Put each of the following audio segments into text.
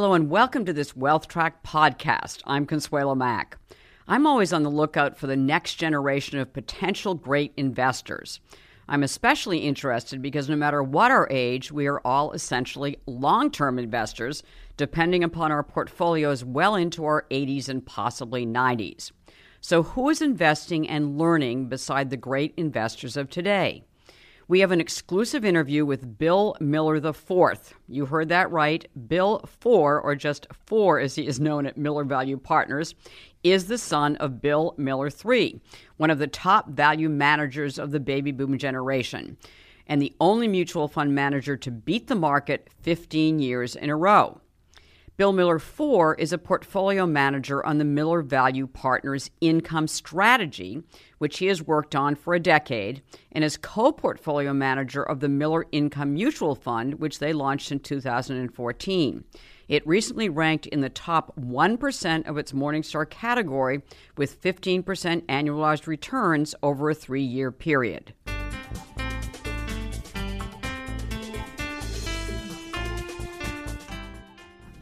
Hello and welcome to this Wealth Track podcast. I'm Consuelo Mack. I'm always on the lookout for the next generation of potential great investors. I'm especially interested because no matter what our age, we are all essentially long term investors, depending upon our portfolios well into our 80s and possibly 90s. So, who is investing and learning beside the great investors of today? We have an exclusive interview with Bill Miller IV. You heard that right. Bill Four, or just Four as he is known at Miller Value Partners, is the son of Bill Miller III, one of the top value managers of the baby boom generation, and the only mutual fund manager to beat the market 15 years in a row. Bill Miller IV is a portfolio manager on the Miller Value Partners income strategy, which he has worked on for a decade, and is co portfolio manager of the Miller Income Mutual Fund, which they launched in 2014. It recently ranked in the top 1% of its Morningstar category with 15% annualized returns over a three year period.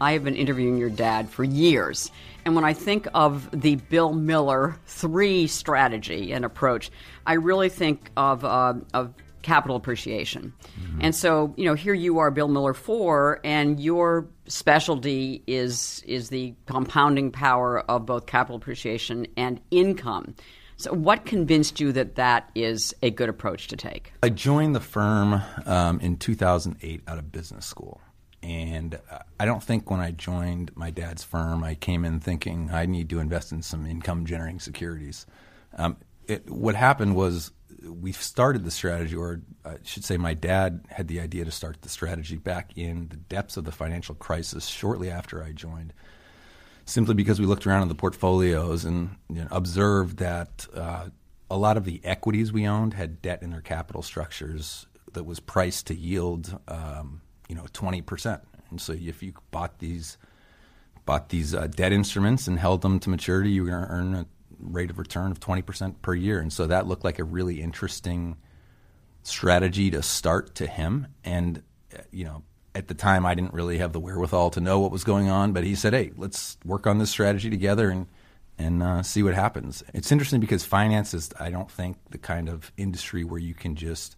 I have been interviewing your dad for years. And when I think of the Bill Miller three strategy and approach, I really think of, uh, of capital appreciation. Mm-hmm. And so, you know, here you are, Bill Miller four, and your specialty is is the compounding power of both capital appreciation and income. So, what convinced you that that is a good approach to take? I joined the firm um, in 2008 out of business school. And I don't think when I joined my dad's firm, I came in thinking I need to invest in some income generating securities. Um, it, what happened was we started the strategy, or I should say, my dad had the idea to start the strategy back in the depths of the financial crisis shortly after I joined. Simply because we looked around at the portfolios and you know, observed that uh, a lot of the equities we owned had debt in their capital structures that was priced to yield um, you know, 20%. And so if you bought these bought these uh, debt instruments and held them to maturity, you were going to earn a rate of return of 20% per year. And so that looked like a really interesting strategy to start to him. And, uh, you know, at the time, I didn't really have the wherewithal to know what was going on, but he said, hey, let's work on this strategy together and, and uh, see what happens. It's interesting because finance is, I don't think, the kind of industry where you can just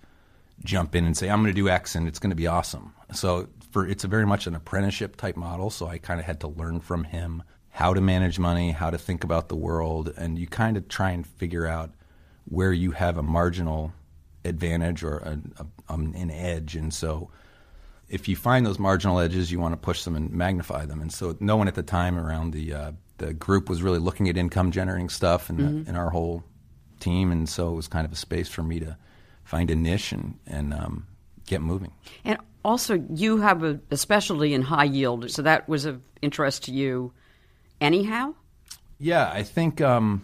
jump in and say, I'm going to do X and it's going to be awesome. So for it's a very much an apprenticeship type model. So I kind of had to learn from him how to manage money, how to think about the world, and you kind of try and figure out where you have a marginal advantage or a, a, um, an edge. And so if you find those marginal edges, you want to push them and magnify them. And so no one at the time around the uh, the group was really looking at income generating stuff in, mm-hmm. in our whole team, and so it was kind of a space for me to find a niche and and um, get moving. And also, you have a, a, specialty in high yield, so that was of interest to you, anyhow. Yeah, I think um,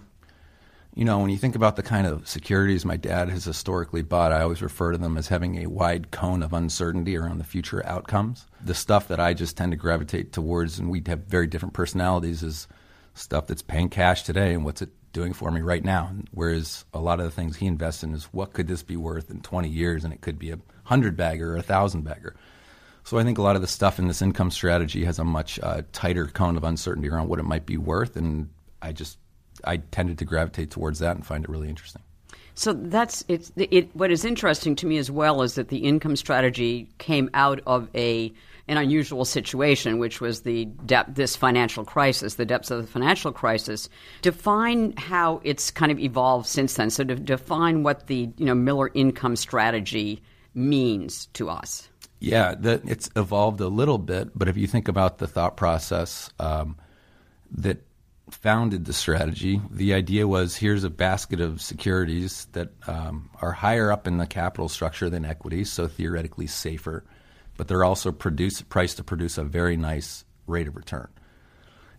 you know when you think about the kind of securities my dad has historically bought, I always refer to them as having a wide cone of uncertainty around the future outcomes. The stuff that I just tend to gravitate towards, and we have very different personalities, is stuff that's paying cash today and what's it doing for me right now. Whereas a lot of the things he invests in is what could this be worth in 20 years, and it could be a hundred bagger or a thousand bagger. So I think a lot of the stuff in this income strategy has a much uh, tighter cone of uncertainty around what it might be worth, and I just I tended to gravitate towards that and find it really interesting. So that's it's it. What is interesting to me as well is that the income strategy came out of a an unusual situation, which was the depth, this financial crisis, the depths of the financial crisis. Define how it's kind of evolved since then. So to define what the you know Miller income strategy means to us. Yeah, the, it's evolved a little bit, but if you think about the thought process um, that founded the strategy, the idea was here's a basket of securities that um, are higher up in the capital structure than equities, so theoretically safer but they're also produce, priced to produce a very nice rate of return.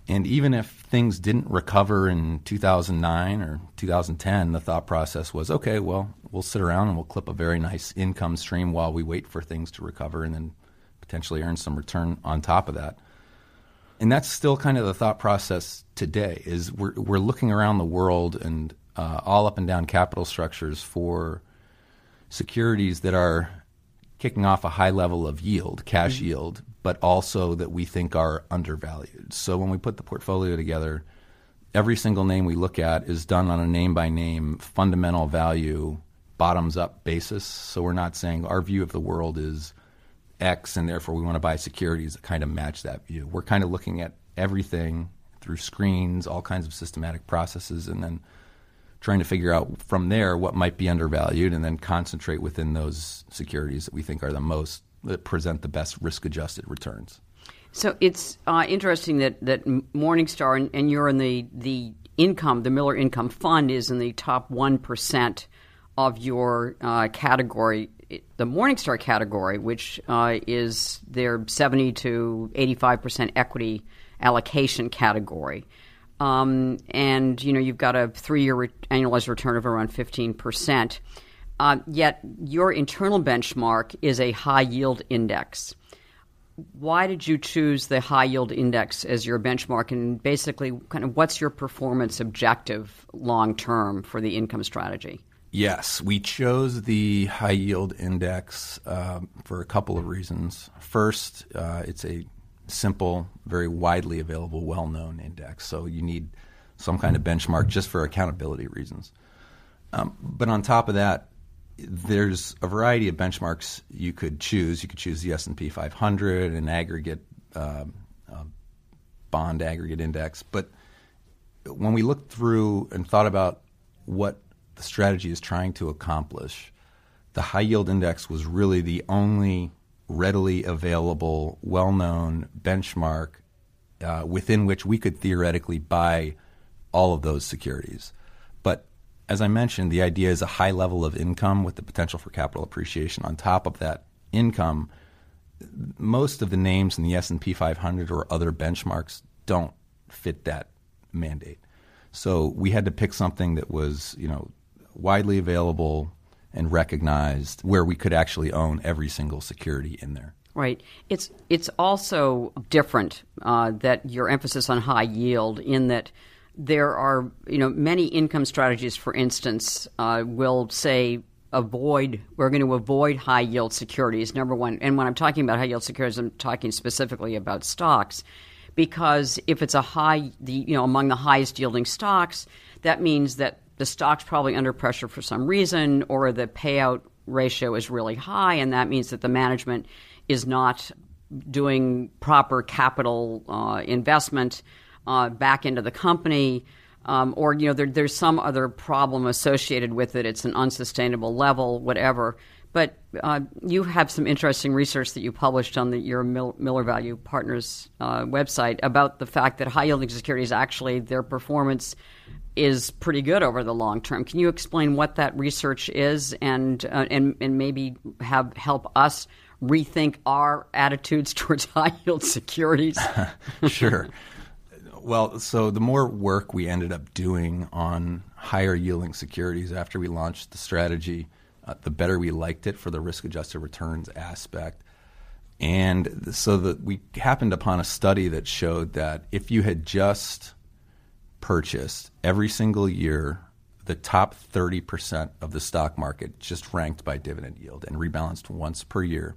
And even if things didn't recover in 2009 or 2010, the thought process was okay, well, we'll sit around and we'll clip a very nice income stream while we wait for things to recover and then potentially earn some return on top of that. And that's still kind of the thought process today is we're, we're looking around the world and uh, all up and down capital structures for securities that are kicking off a high level of yield, cash mm-hmm. yield, but also that we think are undervalued. So when we put the portfolio together, every single name we look at is done on a name by name fundamental value bottoms up basis. So we're not saying our view of the world is X and therefore we want to buy securities that kind of match that view. We're kind of looking at everything through screens, all kinds of systematic processes, and then trying to figure out from there what might be undervalued and then concentrate within those securities that we think are the most that present the best risk adjusted returns. So it's uh, interesting that that Morningstar and, and, you're in the the income, the Miller Income Fund is in the top one percent of your uh, category, the Morningstar category, which uh, is their seventy to eighty five percent equity allocation category. Um, and you know you've got a three-year re- annualized return of around fifteen percent. Uh, yet your internal benchmark is a high yield index. Why did you choose the high yield index as your benchmark? And basically, kind of what's your performance objective long term for the income strategy? Yes, we chose the high yield index uh, for a couple of reasons. First, uh, it's a simple, very widely available, well known index. So you need some kind of benchmark just for accountability reasons. Um, but on top of that, there's a variety of benchmarks you could choose. You could choose the S&P 500, an aggregate uh, uh, bond aggregate index. But when we looked through and thought about what the strategy is trying to accomplish, the high yield index was really the only readily available, well known benchmark uh, within which we could theoretically buy all of those securities. But as I mentioned, the idea is a high level of income with the potential for capital appreciation. On top of that income, most of the names in the S&P 500 or other benchmarks don't fit that mandate. So we had to pick something that was, you know, widely available, and recognized where we could actually own every single security in there. Right. It's it's also different uh, that your emphasis on high yield in that there are you know many income strategies, for instance, uh, will say avoid we're going to avoid high yield securities. Number one, and when I'm talking about high yield securities, I'm talking specifically about stocks because if it's a high the you know among the highest yielding stocks, that means that the stock's probably under pressure for some reason, or the payout ratio is really high, and that means that the management is not doing proper capital uh, investment uh, back into the company. Um, or you know there, there's some other problem associated with it. It's an unsustainable level, whatever. But uh, you have some interesting research that you published on the, your Miller Value Partners uh, website about the fact that high yielding securities actually their performance is pretty good over the long term. Can you explain what that research is and uh, and and maybe have help us rethink our attitudes towards high yield securities? sure. Well, so the more work we ended up doing on higher yielding securities after we launched the strategy, uh, the better we liked it for the risk adjusted returns aspect. And so that we happened upon a study that showed that if you had just purchased every single year the top 30% of the stock market just ranked by dividend yield and rebalanced once per year.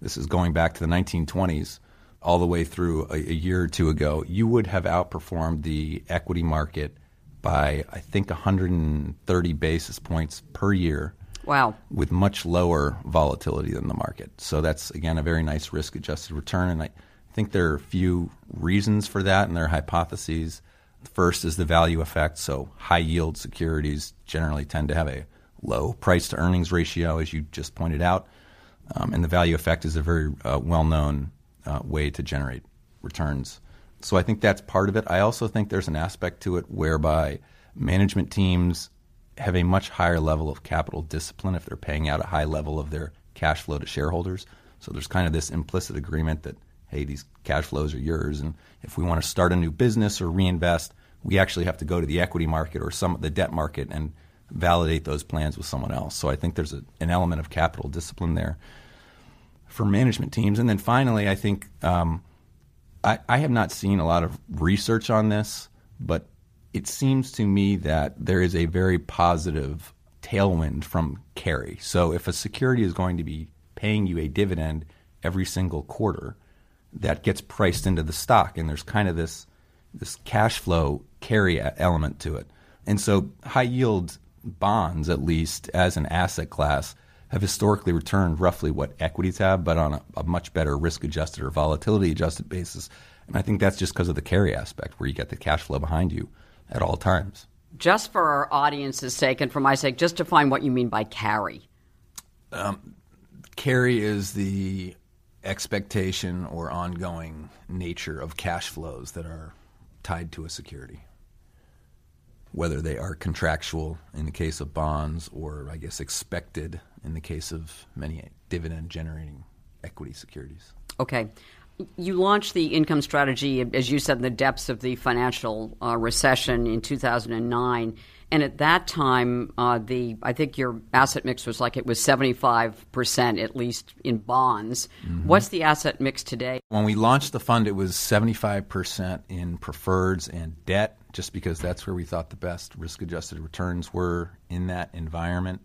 This is going back to the 1920s all the way through a, a, year or two ago. You would have outperformed the equity market by, I think, 130 basis points per year. Wow. With much lower volatility than the market. So that's, again, a very nice risk adjusted return. And I think there are a few reasons for that and there are hypotheses. First is the value effect. So high yield securities generally tend to have a low price to earnings ratio, as you just pointed out. Um, and the value effect is a very uh, well known uh, way to generate returns. So I think that's part of it. I also think there's an aspect to it whereby management teams have a much higher level of capital discipline if they're paying out a high level of their cash flow to shareholders. So there's kind of this implicit agreement that hey, these cash flows are yours. And if we want to start a new business or reinvest, we actually have to go to the equity market or some the debt market and validate those plans with someone else. So I think there's a, an element of capital discipline there for management teams. And then finally, I think um, I, I have not seen a lot of research on this, but it seems to me that there is a very positive tailwind from carry. So if a security is going to be paying you a dividend every single quarter that gets priced into the stock, and there's kind of this this cash flow carry element to it. And so high yield bonds, at least as an asset class, have historically returned roughly what equities have, but on a, a much better risk adjusted or volatility adjusted basis. And I think that's just because of the carry aspect, where you get the cash flow behind you at all times. Just for our audience's sake and for my sake, just define what you mean by carry. Um, carry is the expectation or ongoing nature of cash flows that are tied to a security whether they are contractual in the case of bonds or, I guess, expected in the case of many dividend generating equity securities. Okay. You launched the income strategy, as you said, in the depths of the financial uh, recession in 2009. And at that time, uh, the I think your asset mix was like it was 75% at least in bonds. Mm-hmm. What's the asset mix today? When we launched the fund, it was 75% in preferreds and debt just because that's where we thought the best risk adjusted returns were in that environment.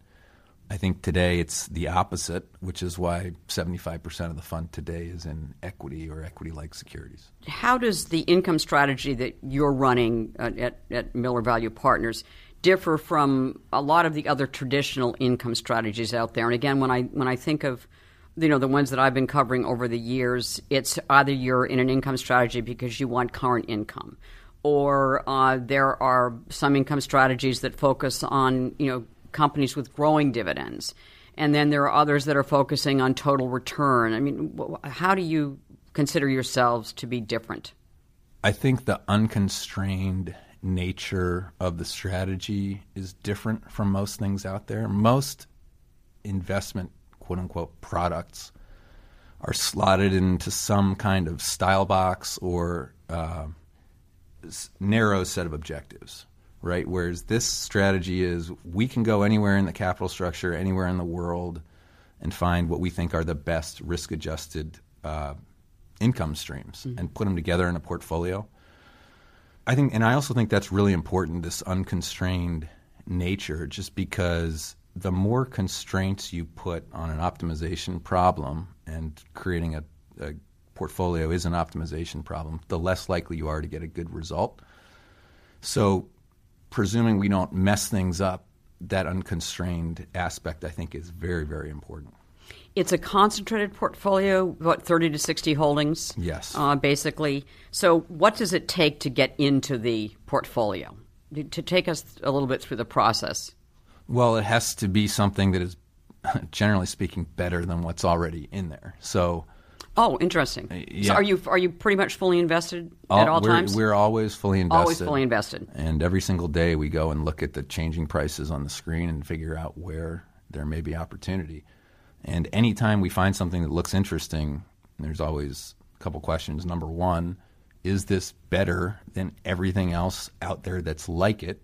I think today it's the opposite, which is why 75% of the fund today is in equity or equity like securities. How does the income strategy that you're running at, at Miller Value Partners differ from a lot of the other traditional income strategies out there? And again, when I, when I think of you know the ones that I've been covering over the years, it's either you're in an income strategy because you want current income, or uh, there are some income strategies that focus on you know companies with growing dividends, and then there are others that are focusing on total return. I mean, how do you consider yourselves to be different? I think the unconstrained nature of the strategy is different from most things out there. Most investment quote unquote products are slotted into some kind of style box or uh, narrow set of objectives, right? Whereas this strategy is we can go anywhere in the capital structure, anywhere in the world, and find what we think are the best risk adjusted uh, income streams mm-hmm. and put them together in a portfolio. I think, and I also think that's really important this unconstrained nature, just because the more constraints you put on an optimization problem and creating a, a portfolio is an optimization problem, the less likely you are to get a good result. So, presuming we don't mess things up, that unconstrained aspect I think is very, very important. It's a concentrated portfolio, what, 30 to 60 holdings? Yes. Uh, basically. So, what does it take to get into the portfolio? To take us a little bit through the process. Well, it has to be something that is, generally speaking, better than what's already in there. So, Oh, interesting. Uh, yeah. So are you are you pretty much fully invested all, at all we're, times? We're always fully invested. Always fully invested. And every single day we go and look at the changing prices on the screen and figure out where there may be opportunity. And anytime we find something that looks interesting, there's always a couple questions. Number one, is this better than everything else out there that's like it?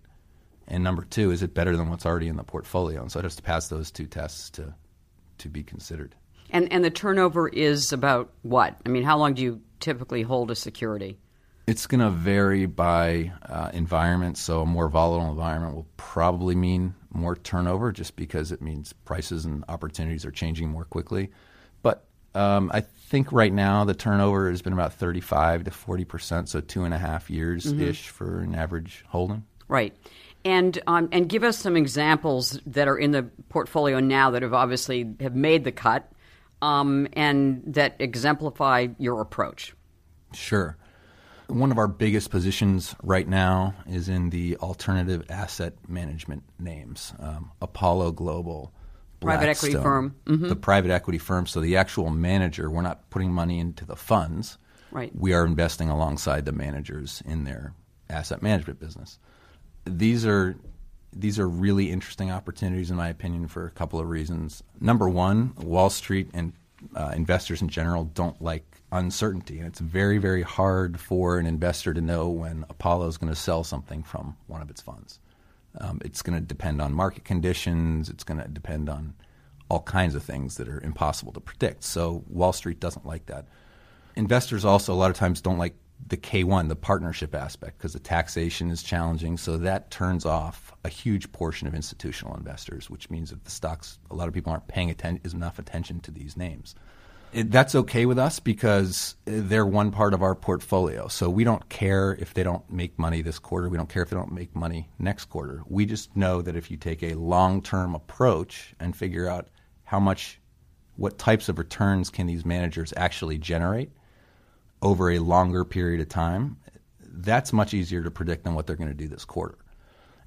And number two, is it better than what's already in the portfolio? And so it has to pass those two tests to to be considered. And and the turnover is about what? I mean, how long do you typically hold a security? It's going to vary by uh, environment. So a more volatile environment will probably mean more turnover, just because it means prices and opportunities are changing more quickly. But um, I think right now the turnover has been about 35 to 40 percent, so two and a half years ish mm-hmm. for an average holding. Right. And um, and give us some examples that are in the portfolio now that have obviously have made the cut um, and that exemplify your approach. Sure. One of our biggest positions right now is in the alternative asset management names um, Apollo Global, private equity firm. Mm-hmm. The private equity firm. So the actual manager, we're not putting money into the funds. Right. We are investing alongside the managers in their asset management business. These are these are really interesting opportunities, in my opinion, for a couple of reasons. Number one, Wall Street and uh, investors in general don't like uncertainty, and it's very, very hard for an investor to know when Apollo is going to sell something from one of its funds. Um, it's going to depend on market conditions. It's going to depend on all kinds of things that are impossible to predict. So Wall Street doesn't like that. Investors also a lot of times don't like the K1, the partnership aspect, because the taxation is challenging. So that turns off a huge portion of institutional investors, which means that the stocks, a lot of people aren't paying atten- enough attention to these names. It, that's okay with us because they're one part of our portfolio. So we don't care if they don't make money this quarter. We don't care if they don't make money next quarter. We just know that if you take a long term approach and figure out how much, what types of returns can these managers actually generate over a longer period of time, that's much easier to predict than what they're going to do this quarter.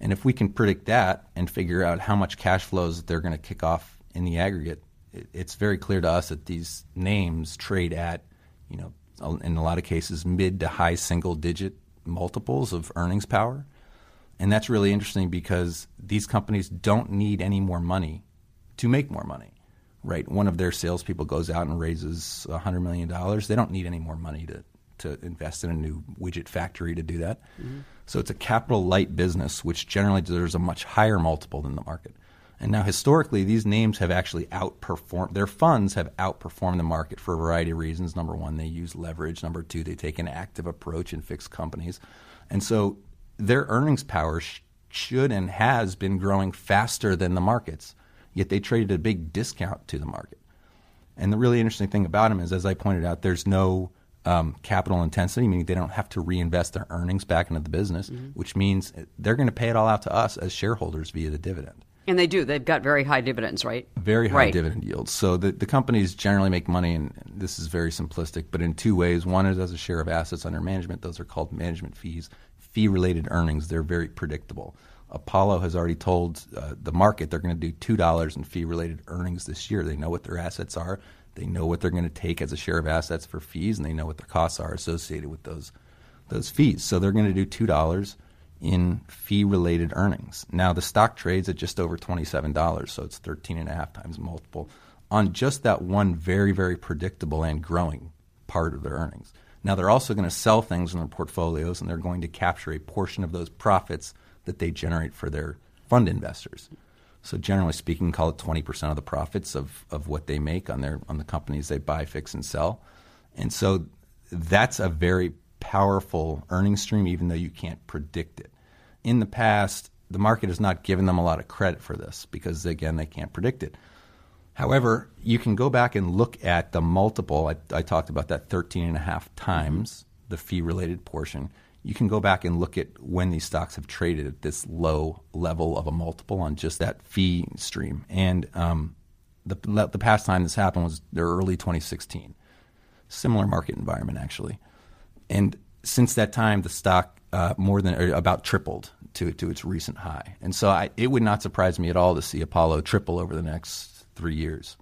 And if we can predict that and figure out how much cash flows they're going to kick off in the aggregate, it's very clear to us that these names trade at, you know, in a lot of cases, mid to high single digit multiples of earnings power. And that's really interesting because these companies don't need any more money to make more money, right? One of their salespeople goes out and raises $100 million. They don't need any more money to, to invest in a new widget factory to do that. Mm-hmm. So it's a capital light business, which generally deserves a much higher multiple than the market. And now, historically, these names have actually outperformed, their funds have outperformed the market for a variety of reasons. Number one, they use leverage. Number two, they take an active approach in fixed companies. And so their earnings power sh- should and has been growing faster than the markets, yet they traded a big discount to the market. And the really interesting thing about them is, as I pointed out, there's no um, capital intensity, meaning they don't have to reinvest their earnings back into the business, mm-hmm. which means they're going to pay it all out to us as shareholders via the dividend. And they do. They've got very high dividends, right? Very high right. dividend yields. So the, the companies generally make money, and this is very simplistic, but in two ways. One is as a share of assets under management. Those are called management fees. Fee related earnings, they're very predictable. Apollo has already told uh, the market they're going to do $2 in fee related earnings this year. They know what their assets are, they know what they're going to take as a share of assets for fees, and they know what their costs are associated with those, those fees. So they're going to do $2 in fee related earnings. Now, the stock trades at just over $27, so it's 13 and a half times multiple on just that one very, very predictable and growing part of their earnings. Now, they're also going to sell things in their portfolios and they're going to capture a portion of those profits that they generate for their fund investors. So, generally speaking, call it 20% of the profits of, of what they make on, their, on the companies they buy, fix, and sell. And so that's a very powerful earning stream, even though you can't predict it. In the past, the market has not given them a lot of credit for this because, again, they can't predict it. However, you can go back and look at the multiple. I, I talked about that 13 and a half times the fee related portion. You can go back and look at when these stocks have traded at this low level of a multiple on just that fee stream. And um, the, the past time this happened was the early 2016. Similar market environment, actually. And since that time, the stock uh, more than about tripled to to its recent high. And so I, it would not surprise me at all to see Apollo triple over the next three years.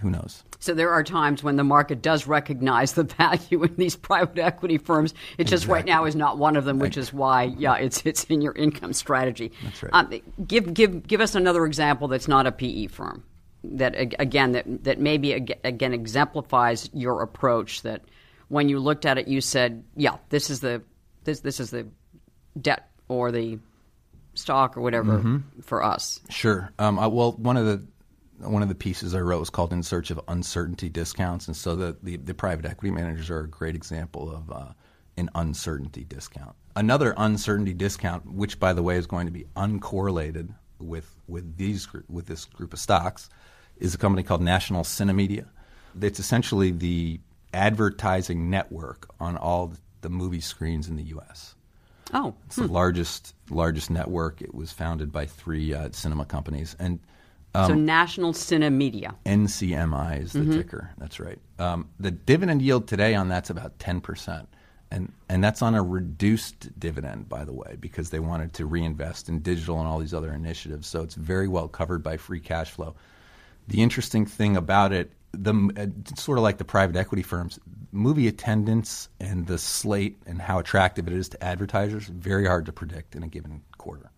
Who knows? So there are times when the market does recognize the value in these private equity firms. It just right now is not one of them, which is why, yeah, it's it's in your income strategy. That's right. Um, give give give us another example that's not a PE firm. That again that that maybe again exemplifies your approach that when you looked at it, you said, "Yeah, this is the this this is the debt or the stock or whatever mm-hmm. for us." Sure. Um, I, well, one of the one of the pieces I wrote was called "In Search of Uncertainty Discounts," and so the the, the private equity managers are a great example of uh, an uncertainty discount. Another uncertainty discount, which by the way is going to be uncorrelated with with these with this group of stocks, is a company called National Cinemedia. It's essentially the advertising network on all the movie screens in the U.S. Oh, it's hmm. the largest largest network. It was founded by three uh, cinema companies, and um, so National Cinemedia. NCMI is the mm-hmm. ticker. That's right. Um, the dividend yield today on that's about ten percent, and and that's on a reduced dividend, by the way, because they wanted to reinvest in digital and all these other initiatives. So it's very well covered by free cash flow. The interesting thing about it the uh, sort of like the private equity firms, movie attendance and the slate and how attractive it is to advertisers very hard to predict in a given quarter.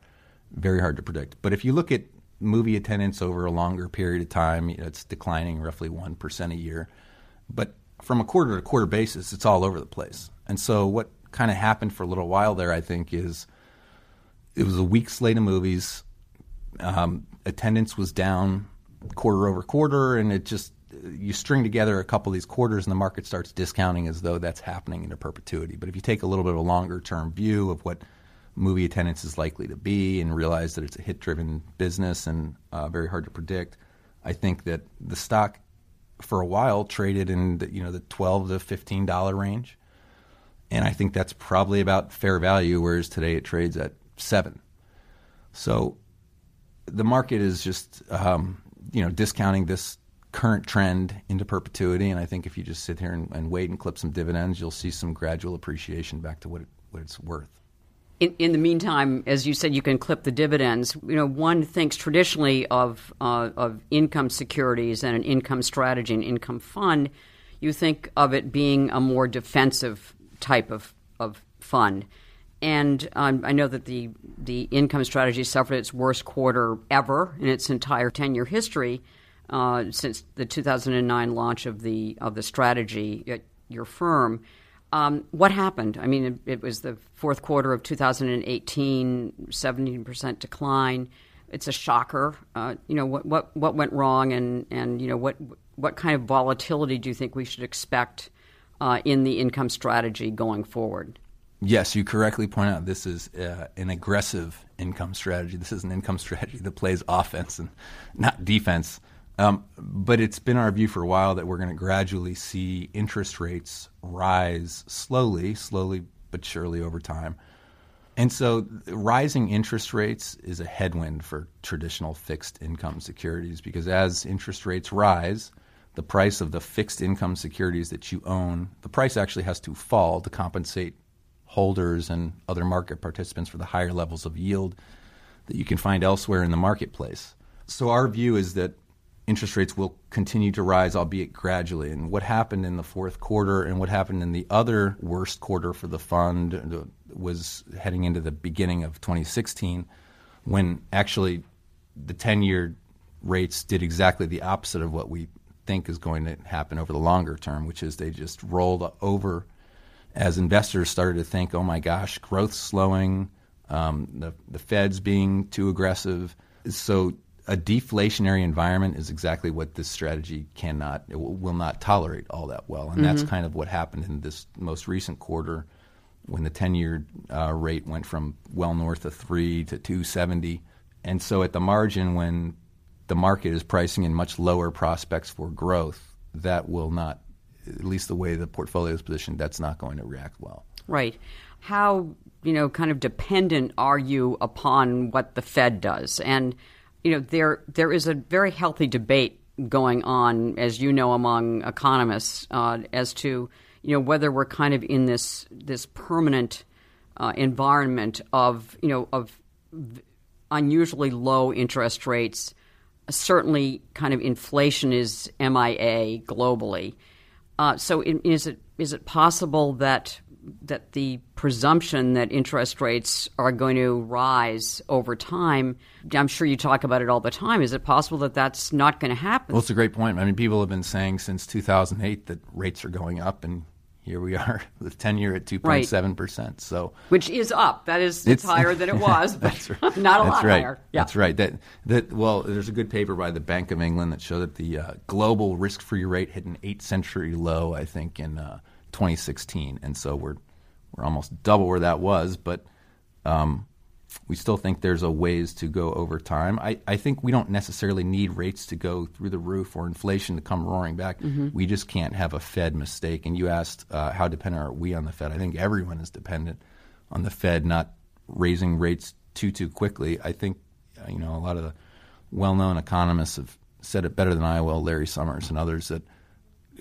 Very hard to predict. But if you look at movie attendance over a longer period of time, you know, it's declining roughly one percent a year. But from a quarter to quarter basis, it's all over the place. And so what kind of happened for a little while there, I think, is it was a weak slate of movies. Um, attendance was down quarter over quarter, and it just you string together a couple of these quarters and the market starts discounting as though that's happening into perpetuity. But if you take a little bit of a longer term view of what movie attendance is likely to be and realize that it's a hit driven business and uh, very hard to predict, I think that the stock for a while traded in the, you know the 12 to 15 dollar range. And I think that's probably about fair value, whereas today it trades at seven. So the market is just um, you know discounting this current trend into perpetuity. And I think if you just sit here and, and, wait and clip some dividends, you'll see some gradual appreciation back to what, it, what it's worth. In, in, the meantime, as you said, you can clip the dividends. You know, one thinks traditionally of uh, of income securities and an income strategy, an income fund. You think of it being a more defensive type of of fund. And um, I know that the the income strategy suffered its worst quarter ever in its entire ten year history uh, since the 2009 launch of the of the strategy at your firm. Um, what happened? I mean, it, it, was the fourth quarter of 2018, 17% decline. It's a shocker. Uh, you know what, what what went wrong, and and you know what what kind of volatility do you think we should expect uh, in the income strategy going forward? Yes, you correctly point out this is uh, an aggressive income strategy. This is an income strategy that plays offense and not defense. Um, but it's been our view for a while that we're going to gradually see interest rates rise slowly, slowly but surely over time. And so rising interest rates is a headwind for traditional fixed income securities because as interest rates rise, the price of the fixed income securities that you own, the price actually has to fall to compensate holders and other market participants for the higher levels of yield that you can find elsewhere in the marketplace. So our view is that interest rates will continue to rise, albeit gradually. And what happened in the fourth quarter and what happened in the other worst quarter for the fund was heading into the beginning of 2016 when actually the 10 year rates did exactly the opposite of what we think is going to happen over the longer term, which is they just rolled over as investors started to think, oh my gosh, growth's slowing, um, the, the Fed's being too aggressive. So a deflationary environment is exactly what this strategy cannot, it will not tolerate all that well. And mm-hmm. that's kind of what happened in this most recent quarter when the 10 year uh, rate went from well north of 3 to 270. And so at the margin, when the market is pricing in much lower prospects for growth, that will not, at least the way the portfolio is positioned, that's not going to react well. Right. How, you know, kind of dependent are you upon what the Fed does? And you know, there there is a very healthy debate going on, as you know, among economists uh, as to you know whether we're kind of in this this permanent uh, environment of you know of unusually low interest rates. Certainly, kind of inflation is MIA globally. Uh, so, is it is it possible that that the presumption that interest rates are going to rise over time, I'm sure you talk about it all the time. Is it possible that that's not going to happen? Well, it's a great point. I mean, people have been saying since 2008 that rates are going up, and here we are, the 10 year at 2.7 percent. So, which is up. That is it's, it's higher than it was, but right. not a that's lot right. higher. Yeah. That's right. That that well, there's a good paper by the Bank of England that showed that the uh, global risk-free rate hit an eight-century low, I think, in uh, 2016, and so we're we're almost double where that was, but um, we still think there's a ways to go over time. I, I think we don't necessarily need rates to go through the roof or inflation to come roaring back. Mm-hmm. We just can't have a Fed mistake. And you asked uh, how dependent are we on the Fed? I think everyone is dependent on the Fed not raising rates too too quickly. I think uh, you know a lot of the well-known economists have said it better than I will, Larry Summers and others that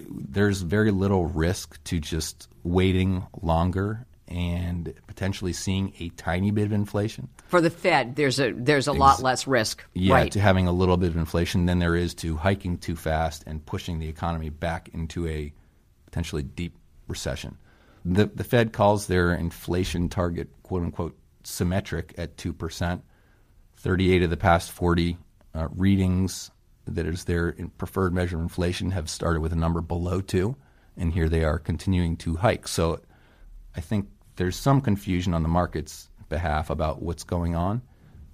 there's very little risk to just waiting longer and potentially seeing a tiny bit of inflation. For the Fed, there's a there's a Ex- lot less risk. Yeah, right. to having a little bit of inflation than there is to hiking too fast and pushing the economy back into a potentially deep recession. The the Fed calls their inflation target quote unquote symmetric at two percent. Thirty eight of the past forty uh, readings that is their preferred measure of inflation have started with a number below two, and here they are continuing to hike. So I think there's some confusion on the market's behalf about what's going on.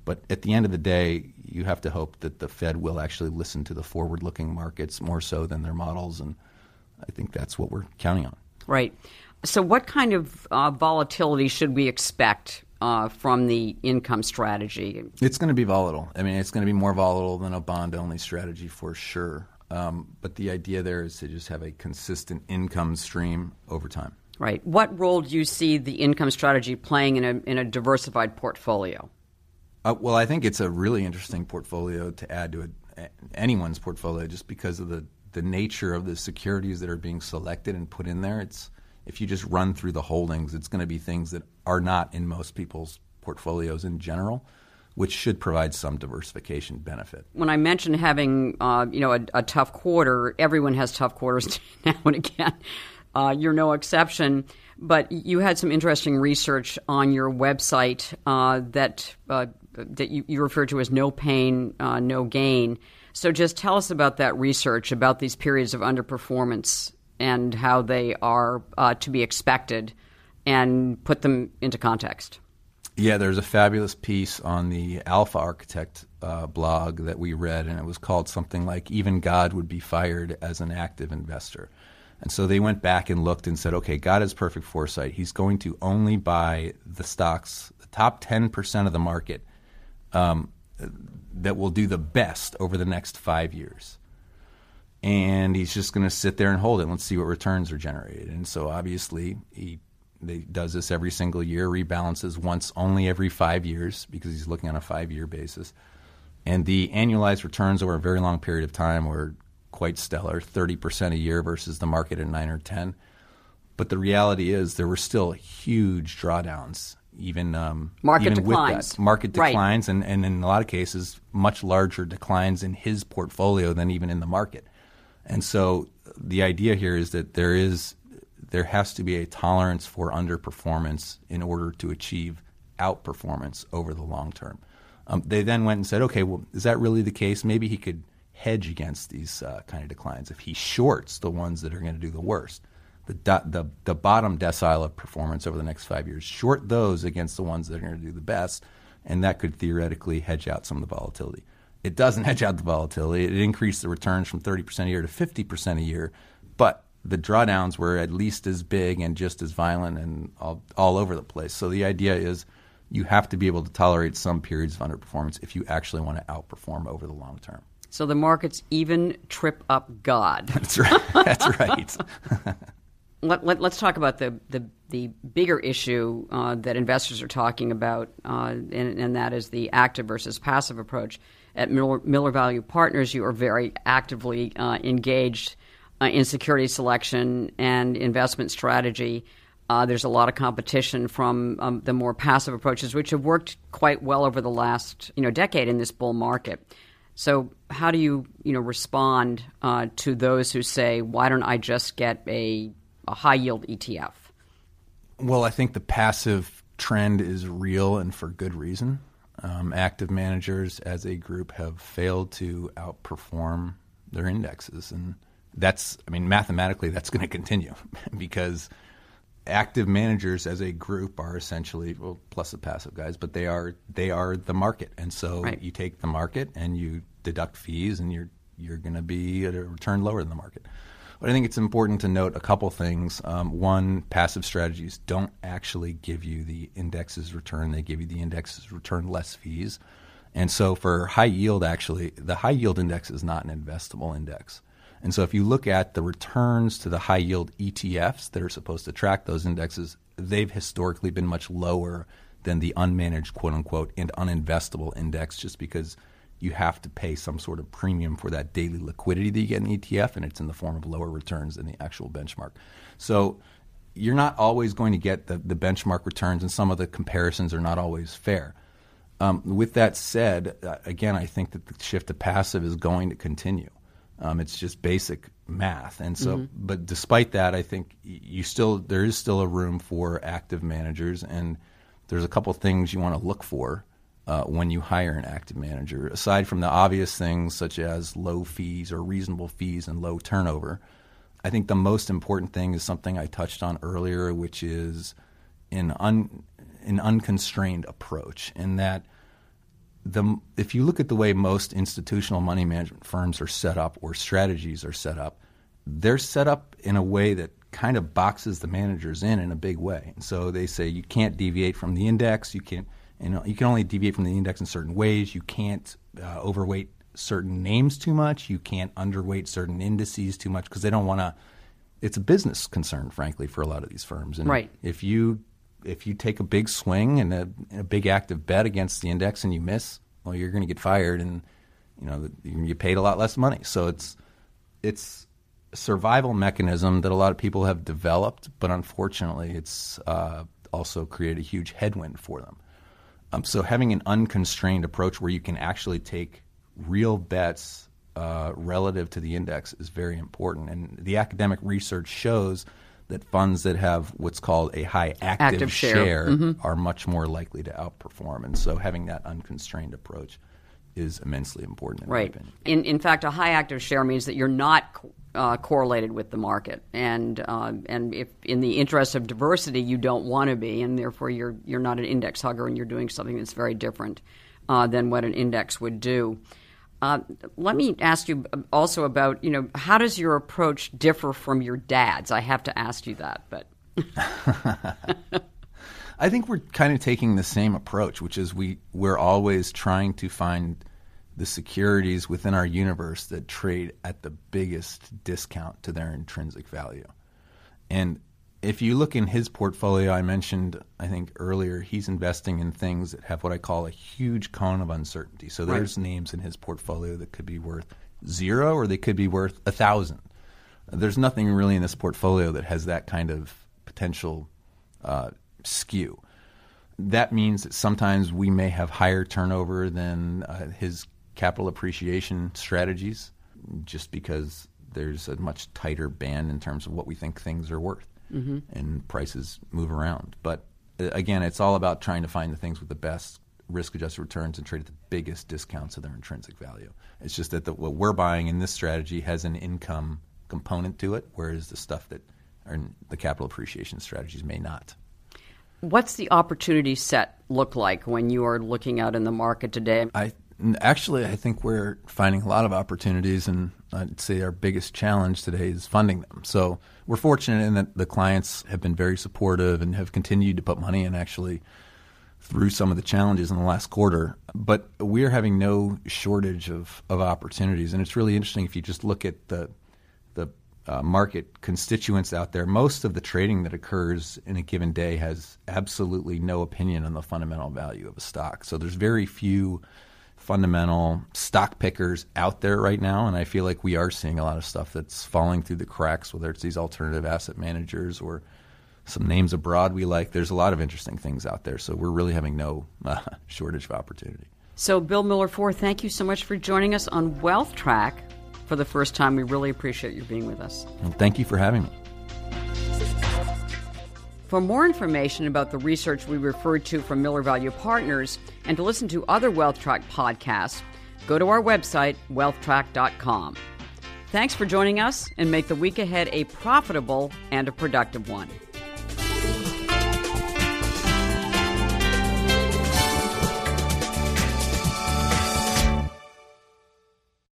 But at the end of the day, you have to hope that the Fed will actually listen to the forward looking markets more so than their models. And I think that's what we're counting on. Right. So, what kind of uh, volatility should we expect uh, from the income strategy? It's going to be volatile. I mean, it's going to be more volatile than a bond only strategy for sure. Um, but the idea there is to just have a consistent income stream over time. Right. What role do you see the income strategy playing in a, in a diversified portfolio? Uh, well, I think it's a really interesting portfolio to add to a, anyone's portfolio just because of the, the nature of the securities that are being selected and put in there. It's if you just run through the holdings, it's going to be things that are not in most people's portfolios in general which should provide some diversification benefit. When I mentioned having, uh, you know, a, a, tough quarter, everyone has tough quarters now and again. Uh, you're no exception. But you had some interesting research on your website uh, that uh, that you, you refer to as "no pain, uh, no gain." So, just tell us about that research about these periods of underperformance and how they are uh, to be expected, and put them into context. Yeah, there's a fabulous piece on the Alpha Architect uh, blog that we read, and it was called something like "Even God Would Be Fired as an Active Investor." And so they went back and looked and said, "Okay, God has perfect foresight. He's going to only buy the stocks, the top ten percent of the market, um, that will do the best over the next five years." And he's just going to sit there and hold it. Let's see what returns are generated. And so obviously he they does this every single year, rebalances once only every five years because he's looking on a five year basis. And the annualized returns over a very long period of time were quite stellar 30% a year versus the market at 9 or 10. But the reality is there were still huge drawdowns, even, um, market even declines. with that. Market declines, right. and, and in a lot of cases, much larger declines in his portfolio than even in the market. And so the idea here is that there is there has to be a tolerance for underperformance in order to achieve outperformance over the long term. Um, they then went and said, okay, well, is that really the case? Maybe he could hedge against these uh, kind of declines if he shorts the ones that are going to do the worst. The, the, the bottom decile of performance over the next five years, short those against the ones that are going to do the best, and that could theoretically hedge out some of the volatility. It doesn't hedge out the volatility. It increased the returns from 30% a year to 50% a year, but the drawdowns were at least as big and just as violent and all, all over the place. So the idea is you have to be able to tolerate some periods of underperformance if you actually want to outperform over the long term. So the markets even trip up God. That's right. That's right. let, us let, talk about the, the, the bigger issue uh, that investors are talking about, uh, and, and, that is the active versus passive approach. At Miller, Miller Value Partners, you are very actively uh, engaged uh, in security selection and investment strategy. Uh, there's a lot of competition from um, the more passive approaches, which have worked quite well over the last you know decade in this bull market. So, how do you you know respond uh, to those who say, "Why don't I just get a, a high yield ETF?" Well, I think the passive trend is real and for good reason. Um, active managers as a group have failed to outperform their indexes, and that's I mean mathematically that's going to continue because active managers as a group are essentially well plus the passive guys but they are they are the market and so right. you take the market and you deduct fees and you're you're going to be at a return lower than the market but I think it's important to note a couple things. Um, one, passive strategies don't actually give you the index's return; they give you the index's return less fees. And so, for high yield, actually, the high yield index is not an investable index. And so if you look at the returns to the high yield ETFs that are supposed to track those indexes, they've historically been much lower than the unmanaged quote unquote and uninvestable index just because you have to pay some sort of premium for that daily liquidity that you get in the ETF and it's in the form of lower returns than the actual benchmark. So you're not always going to get the, the benchmark returns and some of the comparisons are not always fair. Um, with that said, uh, again, I think that the shift to passive is going to continue. Um, it's just basic math, and so. Mm-hmm. But despite that, I think you still there is still a room for active managers, and there's a couple things you want to look for uh, when you hire an active manager. Aside from the obvious things such as low fees or reasonable fees and low turnover, I think the most important thing is something I touched on earlier, which is an un, an unconstrained approach, in that the if you look at the way most institutional money management firms are set up or strategies are set up, they're set up in a way that kind of boxes the managers in in a big way. And so they say you can't deviate from the index. You can't, you know, you can only deviate from the index in certain ways. You can't uh, overweight certain names too much. You can't underweight certain indices too much because they don't want to. It's a business concern, frankly, for a lot of these firms. And right. if you if you take a big swing and a, a big active bet against the index and you miss, well, you're going to get fired, and you know get paid a lot less money. So it's it's a survival mechanism that a lot of people have developed, but unfortunately, it's uh, also created a huge headwind for them. Um, so having an unconstrained approach where you can actually take real bets uh, relative to the index is very important, and the academic research shows that funds that have what's called a high active, active share, share mm-hmm. are much more likely to outperform. And so having that unconstrained approach is immensely important. In right. In in fact, a high active share means that you're not uh, correlated with the market, and uh, and if in the interest of diversity you don't want to be, and therefore you're you're not an index hugger, and you're doing something that's very different uh, than what an index would do. Uh, let me ask you also about you know how does your approach differ from your dad's? I have to ask you that, but. I think we're kind of taking the same approach, which is we we're always trying to find the securities within our universe that trade at the biggest discount to their intrinsic value. And if you look in his portfolio, I mentioned, I think earlier, he's investing in things that have what I call a huge cone of uncertainty. So there's right. names in his portfolio that could be worth zero or they could be worth a thousand. There's nothing really in this portfolio that has that kind of potential uh, skew. That means that sometimes we may have higher turnover than uh, his capital appreciation strategies just because there's a much tighter band in terms of what we think things are worth mm-hmm. and prices move around. But uh, again, it's all about trying to find the things with the best risk adjusted returns and trade at the biggest discounts of their intrinsic value. It's just that the, what we're buying in this strategy has an income component to it, whereas the stuff that are in the capital appreciation strategies may not. What's the opportunity set look like when you are looking out in the market today? I Actually, I think we're finding a lot of opportunities, and I'd say our biggest challenge today is funding them. So we're fortunate in that the clients have been very supportive and have continued to put money in actually through some of the challenges in the last quarter. But we're having no shortage of, of opportunities, and it's really interesting if you just look at the the uh, market constituents out there. Most of the trading that occurs in a given day has absolutely no opinion on the fundamental value of a stock. So there's very few fundamental stock pickers out there right now, and I feel like we are seeing a lot of stuff that's falling through the cracks, whether it's these alternative asset managers or some names abroad we like. There's a lot of interesting things out there, so we're really having no uh, shortage of opportunity. So, Bill Miller IV, thank you so much for joining us on Wealth Track for the first time. We really appreciate you being with us. And thank you for having me. For more information about the research we referred to from Miller Value Partners and to listen to other WealthTrack podcasts, go to our website, wealthtrack.com. Thanks for joining us and make the week ahead a profitable and a productive one.